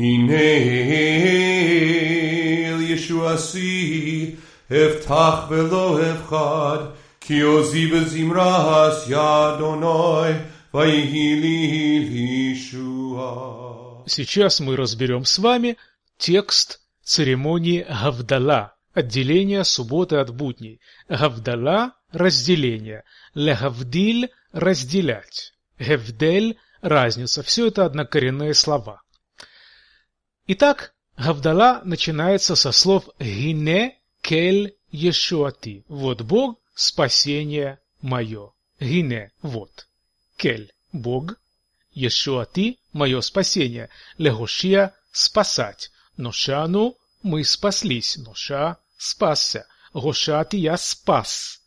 הנה אל ישועתי אבטח ולא אבחד כי עוזי בזמרס ידוני ויהי לי לישועה. Сейчас мы разберем с вами текст церемонии Гавдала, отделения субботы от будней. Гавдала – разделение. Легавдиль – разделять. Гевдель – разница. Все это однокоренные слова. Итак, Гавдала начинается со слов «Гине кель ешуати». Вот Бог – спасение мое. Гине – вот. Кель – Бог. Ешуати – мое спасение. Легушия – спасать. Ношану – мы спаслись. Ноша – спасся. Гошати – я спас.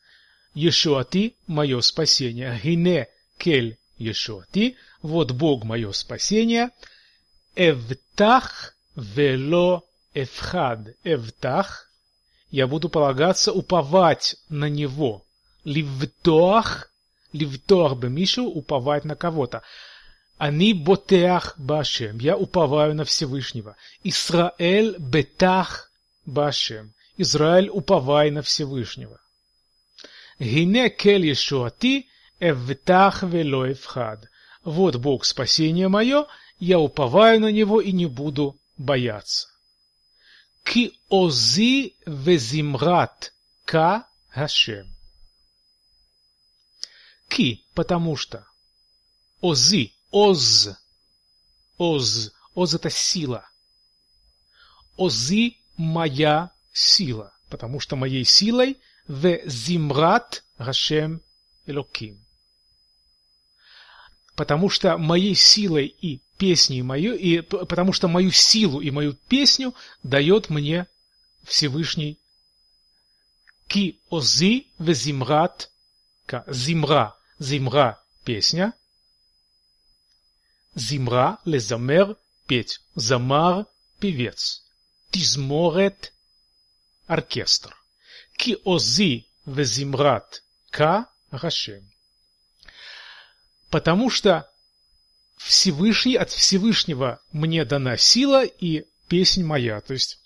Ешуати – мое спасение. Гине кель ешуати – вот Бог мое спасение. Эвтах вело эвхад. Эвтах – я буду полагаться, уповать на Него. Ливтоах – ливтоах бемишу – уповать на кого-то. Они ботеах башем. Я уповаю на Всевышнего. Исраэль бетах башем. Израиль, уповай на Всевышнего. Гине кель ешуати эвтах вело эвхад. Вот Бог спасение мое, я уповаю на Него и не буду бояться. Ки ози везимрат ка Хашем. Ки, потому что. Ози, оз. Оз, оз это сила. Ози моя сила, потому что моей силой в зимрат Гашем Элоким. Потому что моей силой и песней мою, и потому что мою силу и мою песню дает мне Всевышний Ки ози в зимрат зимра, зимра песня, зимра лезамер петь, замар певец, тизморет оркестр. Ки ози в зимрат ка Гашем. Потому что Всевышний, от Всевышнего мне дана сила и песнь моя. То есть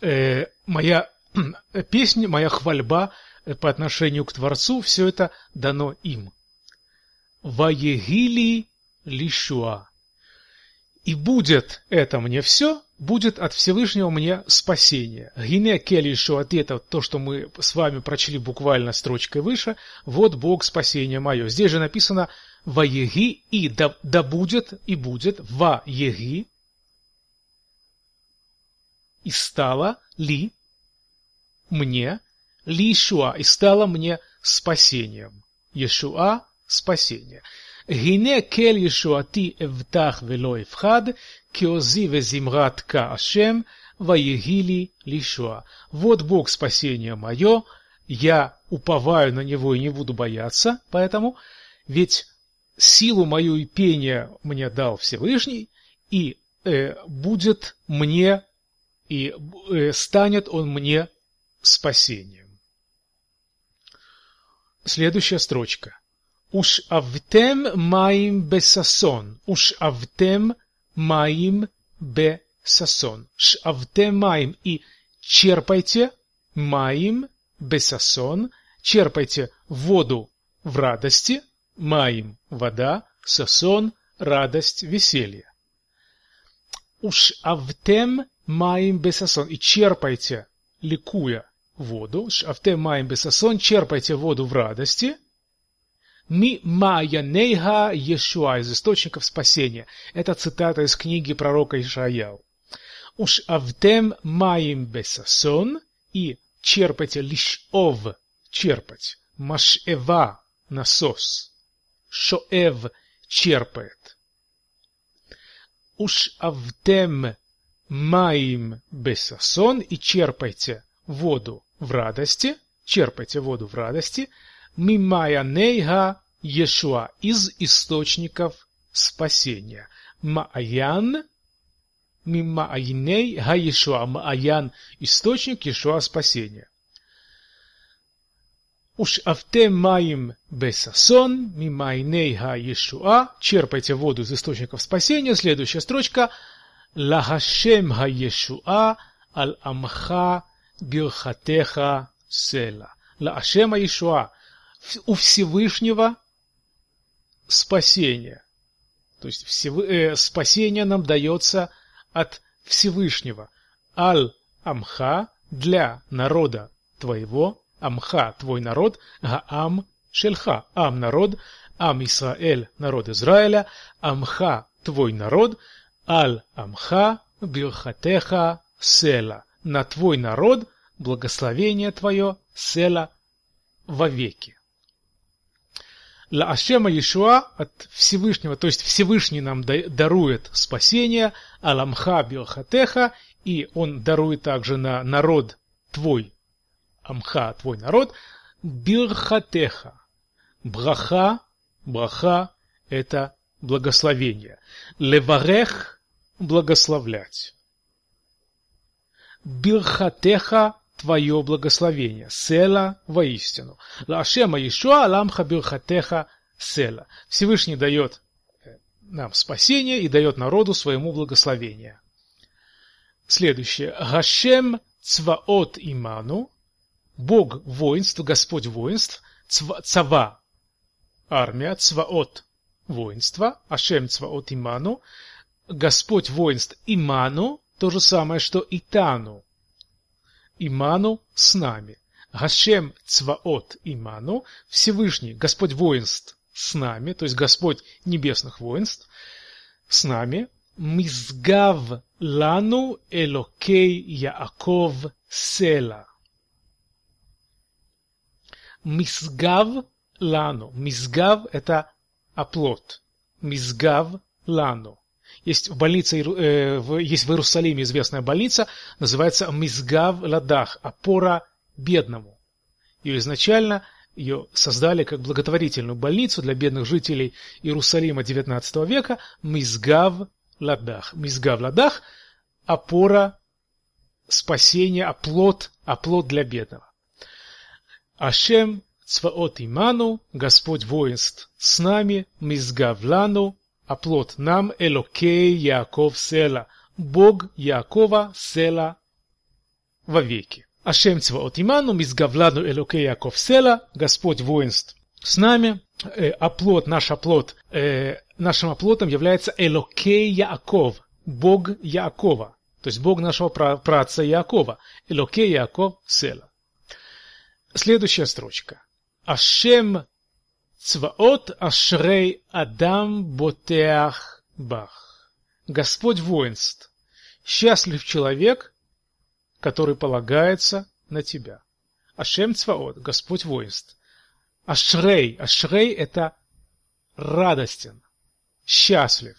э, моя песня, моя хвальба э, по отношению к Творцу, все это дано им. Ваегили лишуа. И будет это мне все, будет от Всевышнего мне спасение. Гине кели шуати, это то, что мы с вами прочли буквально строчкой выше. Вот Бог спасение мое. Здесь же написано Ваеги и да, да будет и будет Ваеги и стало ли мне ли Ишуа и стало мне спасением. Ешуа – спасение. Гине кель Ешуати эвтах вело эвхад, киози везимрат ка Ашем, ваегили лишуа. Вот Бог спасение мое, я уповаю на Него и не буду бояться, поэтому, ведь силу мою и пение мне дал Всевышний, и э, будет мне, и э, станет он мне спасением. Следующая строчка. Уж автем маим бесасон. Уж автем маим бесасон. Шавтем маим и черпайте маим бесасон. Черпайте воду в радости, маим – вода, сасон – радость, веселье. Уж автем маим бесасон. И черпайте, ликуя, воду. Шавтем маим бесасон. Черпайте воду в радости – Ми Майянейха Ешуа из источников спасения. Это цитата из книги пророка Ишаяу. Уж автем маим бесасон и черпайте лишь ов, черпать. Машева насос. Шоэв черпает. Уж автем маим бесасон и черпайте воду в радости, черпайте воду в радости, Мимаянейга Ешуа из источников спасения. Мааян Мимаайней Га Ешуа. Мааян источник Ешуа спасения. Уж авте маим бесасон, мимайней га Ешуа, черпайте воду из источников спасения. Следующая строчка. Лагашем Хаешуа аль Амха Бирхатеха Села. Лаашем Хаешуа. У Всевышнего спасение. То есть всев... э, спасение нам дается от Всевышнего. Аль Амха для народа твоего, Амха твой народ, Гаам Шельха, Ам народ, Ам Исраэль народ Израиля, Амха твой народ, Аль Амха Бирхатеха Села. На твой народ благословение твое Села вовеки. Ла Ашема Иешуа от Всевышнего, то есть Всевышний нам дарует спасение, Аламха Бирхатеха, и он дарует также на народ твой, Амха, твой народ, Бирхатеха. Браха, браха – это благословение. Леварех – благословлять. Бирхатеха – твое благословение. Села воистину. Лашема Ишуа ламха бирхатеха села. Всевышний дает э, нам спасение и дает народу своему благословение. Следующее. Гашем цваот иману. Бог воинств, Господь воинств. Цва, цава. Армия. Цваот. Воинство. Ашем цваот иману. Господь воинств иману. То же самое, что итану Иману с нами. Гашем Цваот Иману, Всевышний, Господь воинств с нами, то есть Господь небесных воинств с нами. Мизгав лану элокей Яаков села. Мизгав лану. Мизгав – это оплот. Мизгав лану. Есть в больнице, э, в, есть в Иерусалиме известная больница, называется Мизгав Ладах, опора бедному. Ее изначально ее создали как благотворительную больницу для бедных жителей Иерусалима XIX века Мизгав Ладах. Мизгав Ладах – опора спасения, оплот, оплот для бедного. Ашем Цваот Иману, Господь воинств с нами, Мизгав Лану, оплот нам Элокей Яков Села, Бог Якова Села вовеки. Ашем Цваот Иману, Мизгавладу Элокей Яков Села, Господь воинств с нами, э, оплот, наш оплот, э, нашим оплотом является Элокей Яков, Бог Якова, то есть Бог нашего праца Якова, Элокей Яков Села. Следующая строчка. Ашем Цваот ашрей Адам ботеах бах. Господь воинств, счастлив человек, который полагается на тебя. Ашем Цваот, Господь воинств. Ашрей, Ашрей это радостен, счастлив.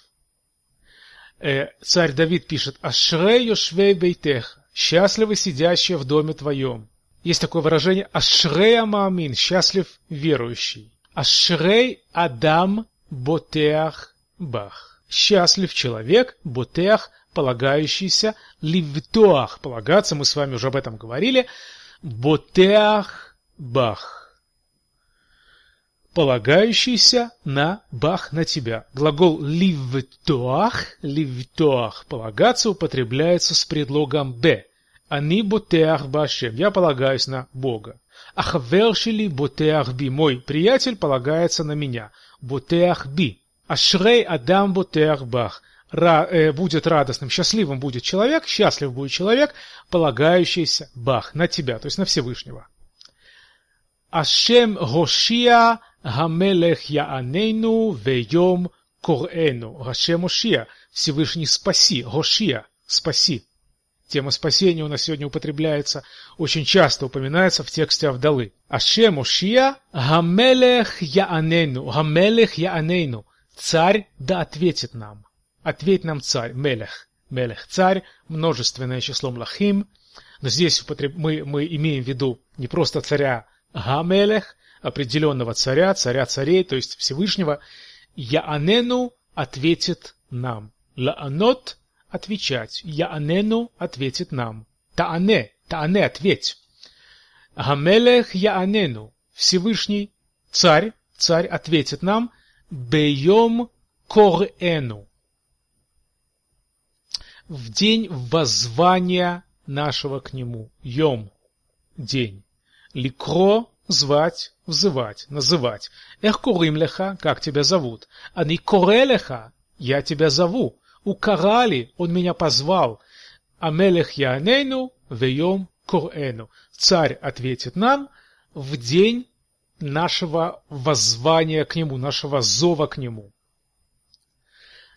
Э, царь Давид пишет, Ашрей Йошвей Бейтех, счастливы сидящие в доме твоем. Есть такое выражение Ашрей Амаамин, счастлив верующий. Ашрей Адам Ботеах Бах. Счастлив человек, Ботеах, полагающийся, Ливтоах, полагаться, мы с вами уже об этом говорили, Ботеах Бах. Полагающийся на Бах, на тебя. Глагол ливтоах, ливтоах, полагаться употребляется с предлогом б. Они ботеах башем, я полагаюсь на Бога. Ахвер шили ботеах би. Мой приятель полагается на меня. Ботеах би. Ашрей адам ботеах бах. Ра, э, будет радостным, счастливым будет человек, счастлив будет человек, полагающийся бах на тебя, то есть на Всевышнего. Ашем Гошия Гамелех Яанейну Вейом Корену. Гашем Ошия. Всевышний спаси. Гошия. Спаси. Тема спасения у нас сегодня употребляется, очень часто упоминается в тексте Авдалы. Ашем Ошия Гамелех Яанейну. Гамелех Яанейну. Царь да ответит нам. Ответь нам царь. Мелех. Мелех царь. Множественное число млахим. Но здесь мы, мы имеем в виду не просто царя Гамелех, определенного царя, царя царей, то есть Всевышнего. Яанену ответит нам. Лаанот отвечать. Яанену ответит нам. Таане, Таане ответь. Гамелех Яанену, Всевышний царь, царь ответит нам. Бейом Корену. в день воззвания нашего к Нему. Йом – день. Ликро – звать, взывать, называть. Эх курим как тебя зовут? Ани коре леха, я тебя зову. У карали, он меня позвал. Амелех яанейну, вейом курэну. Царь ответит нам в день нашего воззвания к нему, нашего зова к нему.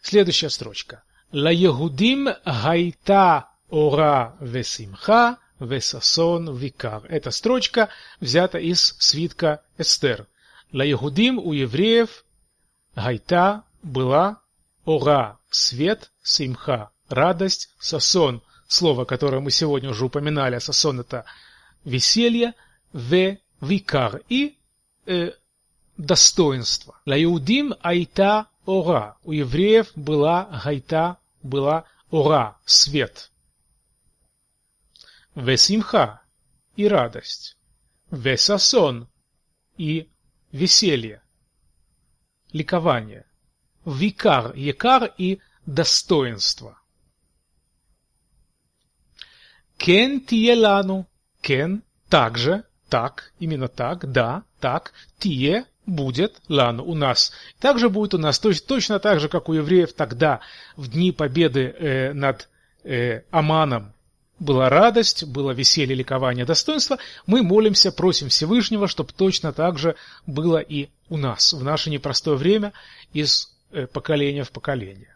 Следующая строчка. Ла Егудим гайта ора весимха весасон викар. Эта строчка взята из свитка Эстер. Ла Егудим у евреев гайта была ора свет, симха радость, сасон слово, которое мы сегодня уже упоминали, сасон это веселье, в викар и э, достоинство. Ла иудим айта ора. У евреев была гайта, была ора, свет. Весимха и радость. Весасон и веселье. Ликование. Викар, якар и достоинство. Кен тиелану. Кен также так, именно так, да, так, тие будет лану у нас. Также будет у нас то есть, точно так же, как у евреев тогда, в дни победы э, над э, Аманом, была радость, было веселье, ликование, достоинство, мы молимся, просим Всевышнего, чтобы точно так же было и у нас в наше непростое время из поколения в поколение.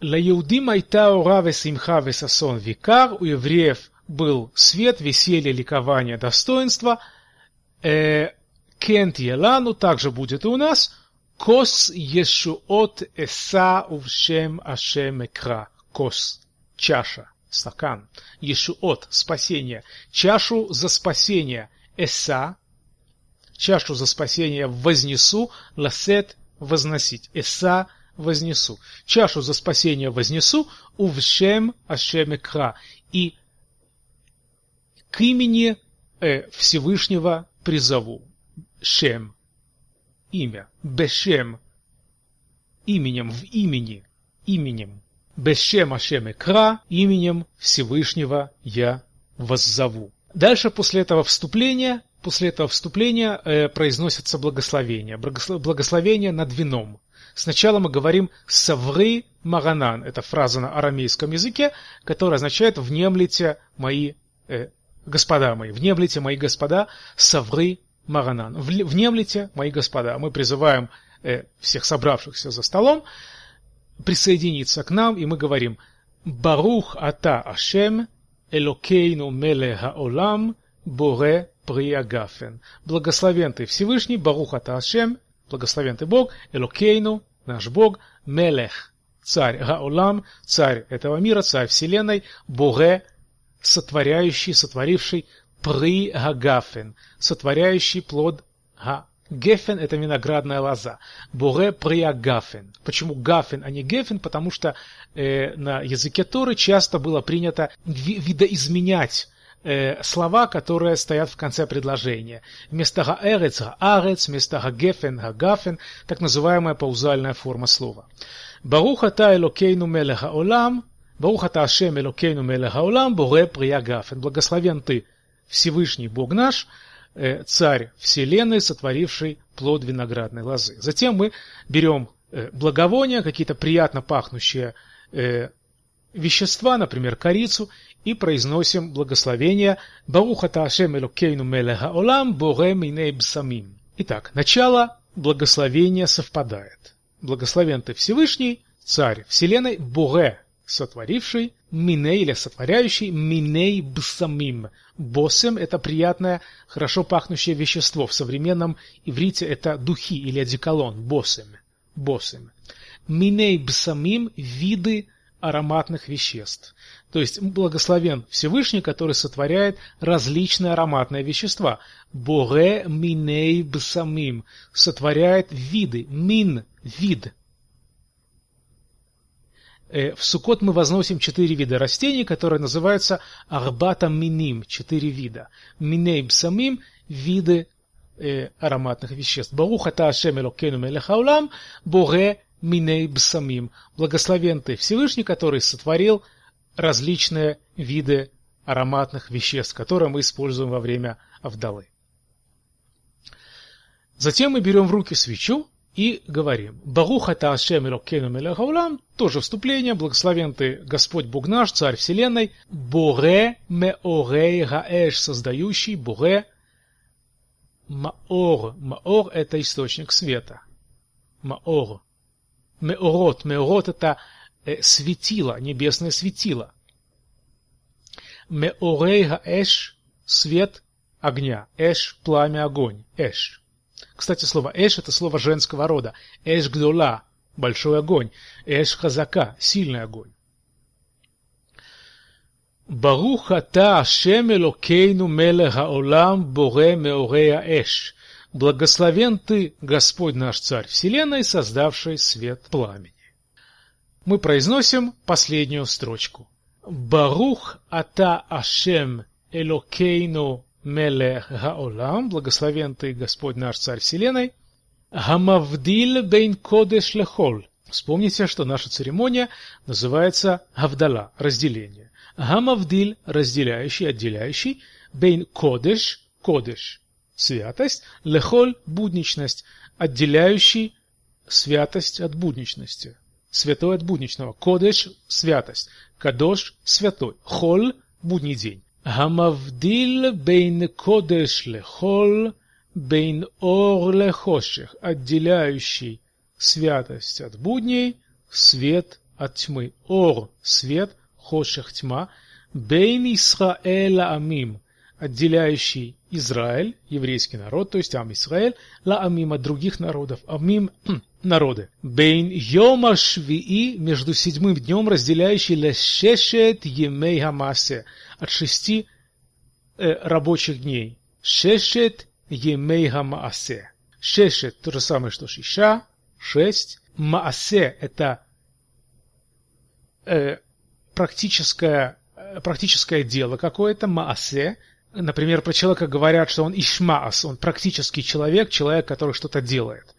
ליהודים הייתה אורה ושמחה וששון ויקר, у евреев был свет, веселье, ликование, достоинство. Э, כן תהיה לנו также будет и у нас. כוס ישועות אשא ובשם השם אקרא. כוס. Чаша. Стакан. Ешуот. Спасение. Чашу за спасение. Эса. Чашу за спасение вознесу. Ласет. Возносить. Эса вознесу. Чашу за спасение вознесу. Увшем Ашем Экра. И к имени э, Всевышнего призову. Шем. Имя. Бешем. Именем в имени. Именем. Бешем Ашем Кра. Именем Всевышнего я воззову. Дальше после этого вступления, после этого вступления э, произносятся благословения. Благословение над вином. Сначала мы говорим «савры маранан». Это фраза на арамейском языке, которая означает «внемлите мои э, господа мои, внемлите, мои господа, совры Маранан. Внемлите, мои господа. Мы призываем э, всех собравшихся за столом присоединиться к нам, и мы говорим Барух ата Ашем, Элокейну меле хаолам, Боре приагафен. Благословен ты Всевышний, Барух ата Ашем, благословен ты Бог, Элокейну, наш Бог, Мелех, царь Гаолам, царь этого мира, царь вселенной, Боре сотворяющий, сотворивший при гагафен, сотворяющий плод га. Гефен – это виноградная лоза. Буре приагафен. Почему гафен, а не гефен? Потому что э, на языке Торы часто было принято видоизменять э, слова, которые стоят в конце предложения. Вместо гаэрец – гаарец, вместо гагефен – гагафен, так называемая паузальная форма слова. Баруха та элокейну мелеха олам, Баруха та Ашем Элокейну Мелех Хаулам, Боре Прия Гафен. Благословен ты, Всевышний Бог наш, э, царь вселенной, сотворивший плод виноградной лозы. Затем мы берем э, благовония, какие-то приятно пахнущие э, вещества, например, корицу, и произносим благословение Баруха та Ашем Элокейну Мелех Хаулам, Боре Миней Бсамим. Итак, начало благословения совпадает. Благословен ты Всевышний, царь вселенной, Боре сотворивший, миней или сотворяющий, миней бсамим. Босем – это приятное, хорошо пахнущее вещество. В современном иврите это духи или одеколон, босем. босем. Миней бсамим – виды ароматных веществ. То есть благословен Всевышний, который сотворяет различные ароматные вещества. Боре миней бсамим – сотворяет виды, мин – вид, Э, в Суккот мы возносим четыре вида растений, которые называются арбата миним, четыре вида. Миней бсамим – виды э, ароматных веществ. Барух ата Ашем Элокену Мелех Аулам, Боре миней бсамим. Благословен ты Всевышний, который сотворил различные виды ароматных веществ, которые мы используем во время Авдалы. Затем мы берем в руки свечу и говорим «Барух ата Ашем Элокейну Мелех тоже вступление, благословен ты Господь Бог наш, Царь Вселенной, Боре Меорей Гаэш, создающий, Боре Маор. Маор – это источник света. Маор. Меорот. Меорот – это э, светило, небесное светило. Меорейга эш – свет огня, эш – пламя огонь, эш. Кстати, слово эш – это слово женского рода. Эш гдола – большой огонь, эш хазака – сильный огонь. Баруха та Ашем Элокейну Мелех Аолам Боре Меорея Эш. Благословен ты, Господь наш Царь Вселенной, создавший свет пламени. Мы произносим последнюю строчку. Барух ата Ашем Элокейну Мелех Гаолам, благословен ты, Господь наш Царь Вселенной, Гамавдиль бейн кодеш лехол. Вспомните, что наша церемония называется Гавдала, разделение. Гамавдиль, разделяющий, отделяющий, бейн кодеш, кодеш, святость, лехоль, будничность, отделяющий святость от будничности святой от будничного, кодеш – святость, кадош – святой, Хол – будний день. Гамавдил бейн кодеш ле холь, бейн ор ле хоших, отделяющий святость от будней, свет от тьмы. Ор – свет, хоших – тьма, бейн Исраэла амим – отделяющий Израиль, еврейский народ, то есть Ам Исраэль, ла Амим от других народов. Амим – народы. Бейн Йома Швии, между седьмым днем, разделяющий Лешешет Емей Хамасе, от шести э, рабочих дней. Шешет Емей Хамаасе. Шешет – то же самое, что Шиша, шесть. Маасе – это э, практическое, э, практическое дело какое-то, Маасе – Например, про человека говорят, что он ишмаас, он практический человек, человек, который что-то делает.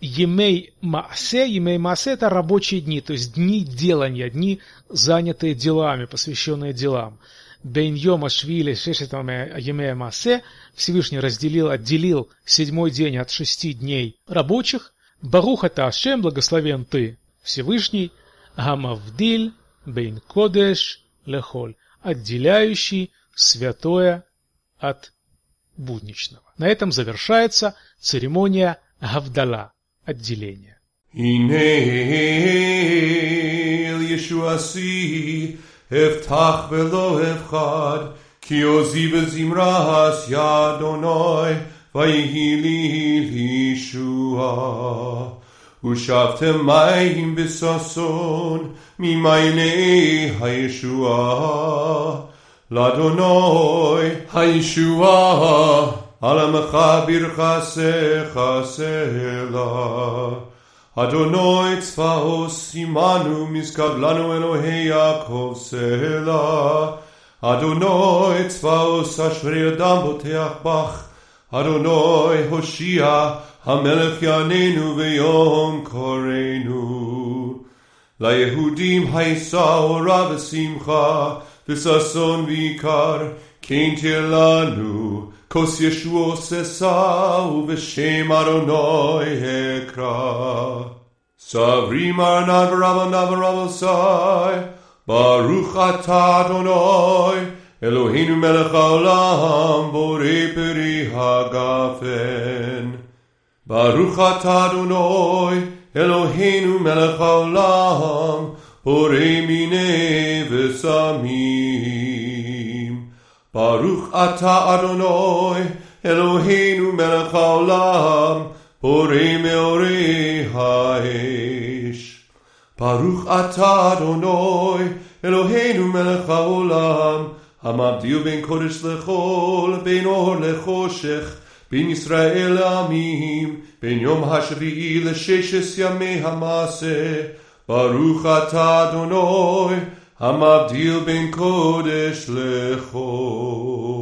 Емей Маасе, Емей Маасе – это рабочие дни, то есть дни делания, дни, занятые делами, посвященные делам. Бейн Йома Швили Шешетам Емей Маасе Всевышний разделил, отделил седьмой день от шести дней рабочих. Баруха Ашем, благословен ты, Всевышний, Гамавдиль Бейн Кодеш Лехоль, отделяющий святое от будничного. На этом завершается церемония Гавдала отделение. הבטח ולא אבחד, כי עוזי בזמרס ידונוי, ויהי לי לישועה. ושבתם מים בששון, ממעייני הישועה. לאדוני הישועה על עמך ברכסך סלע. אדוני צבאות עמנו משכב לנו אלוהי יעקב סלע. אדוני צבאות אשרי אדם בוטח בך. אדוני הושיע המלך יעננו ביום קוראנו. ליהודים הישא אורה ושמחה וששון ויקר כן תהיה לנו כוס ישוע שא ובשם אדוני אקרא. סברי מרנן ורבנן ורבוסי ברוך אתה אדוני אלוהינו מלך העולם בורא פרי הגפן. ברוך אתה אדוני אלוהינו מלך העולם בורא מיני ושמים. ברוך אתה אדוני אלוהינו מלך העולם בורא מאורי האש. ברוך אתה אדוני אלוהינו מלך העולם המבדיל בין קודש לחול בין אור לחושך בין ישראל לעמים בין יום השביעי לששת ימי המעשה ברוך אתה אדוני המבדיל בין קודש לחור.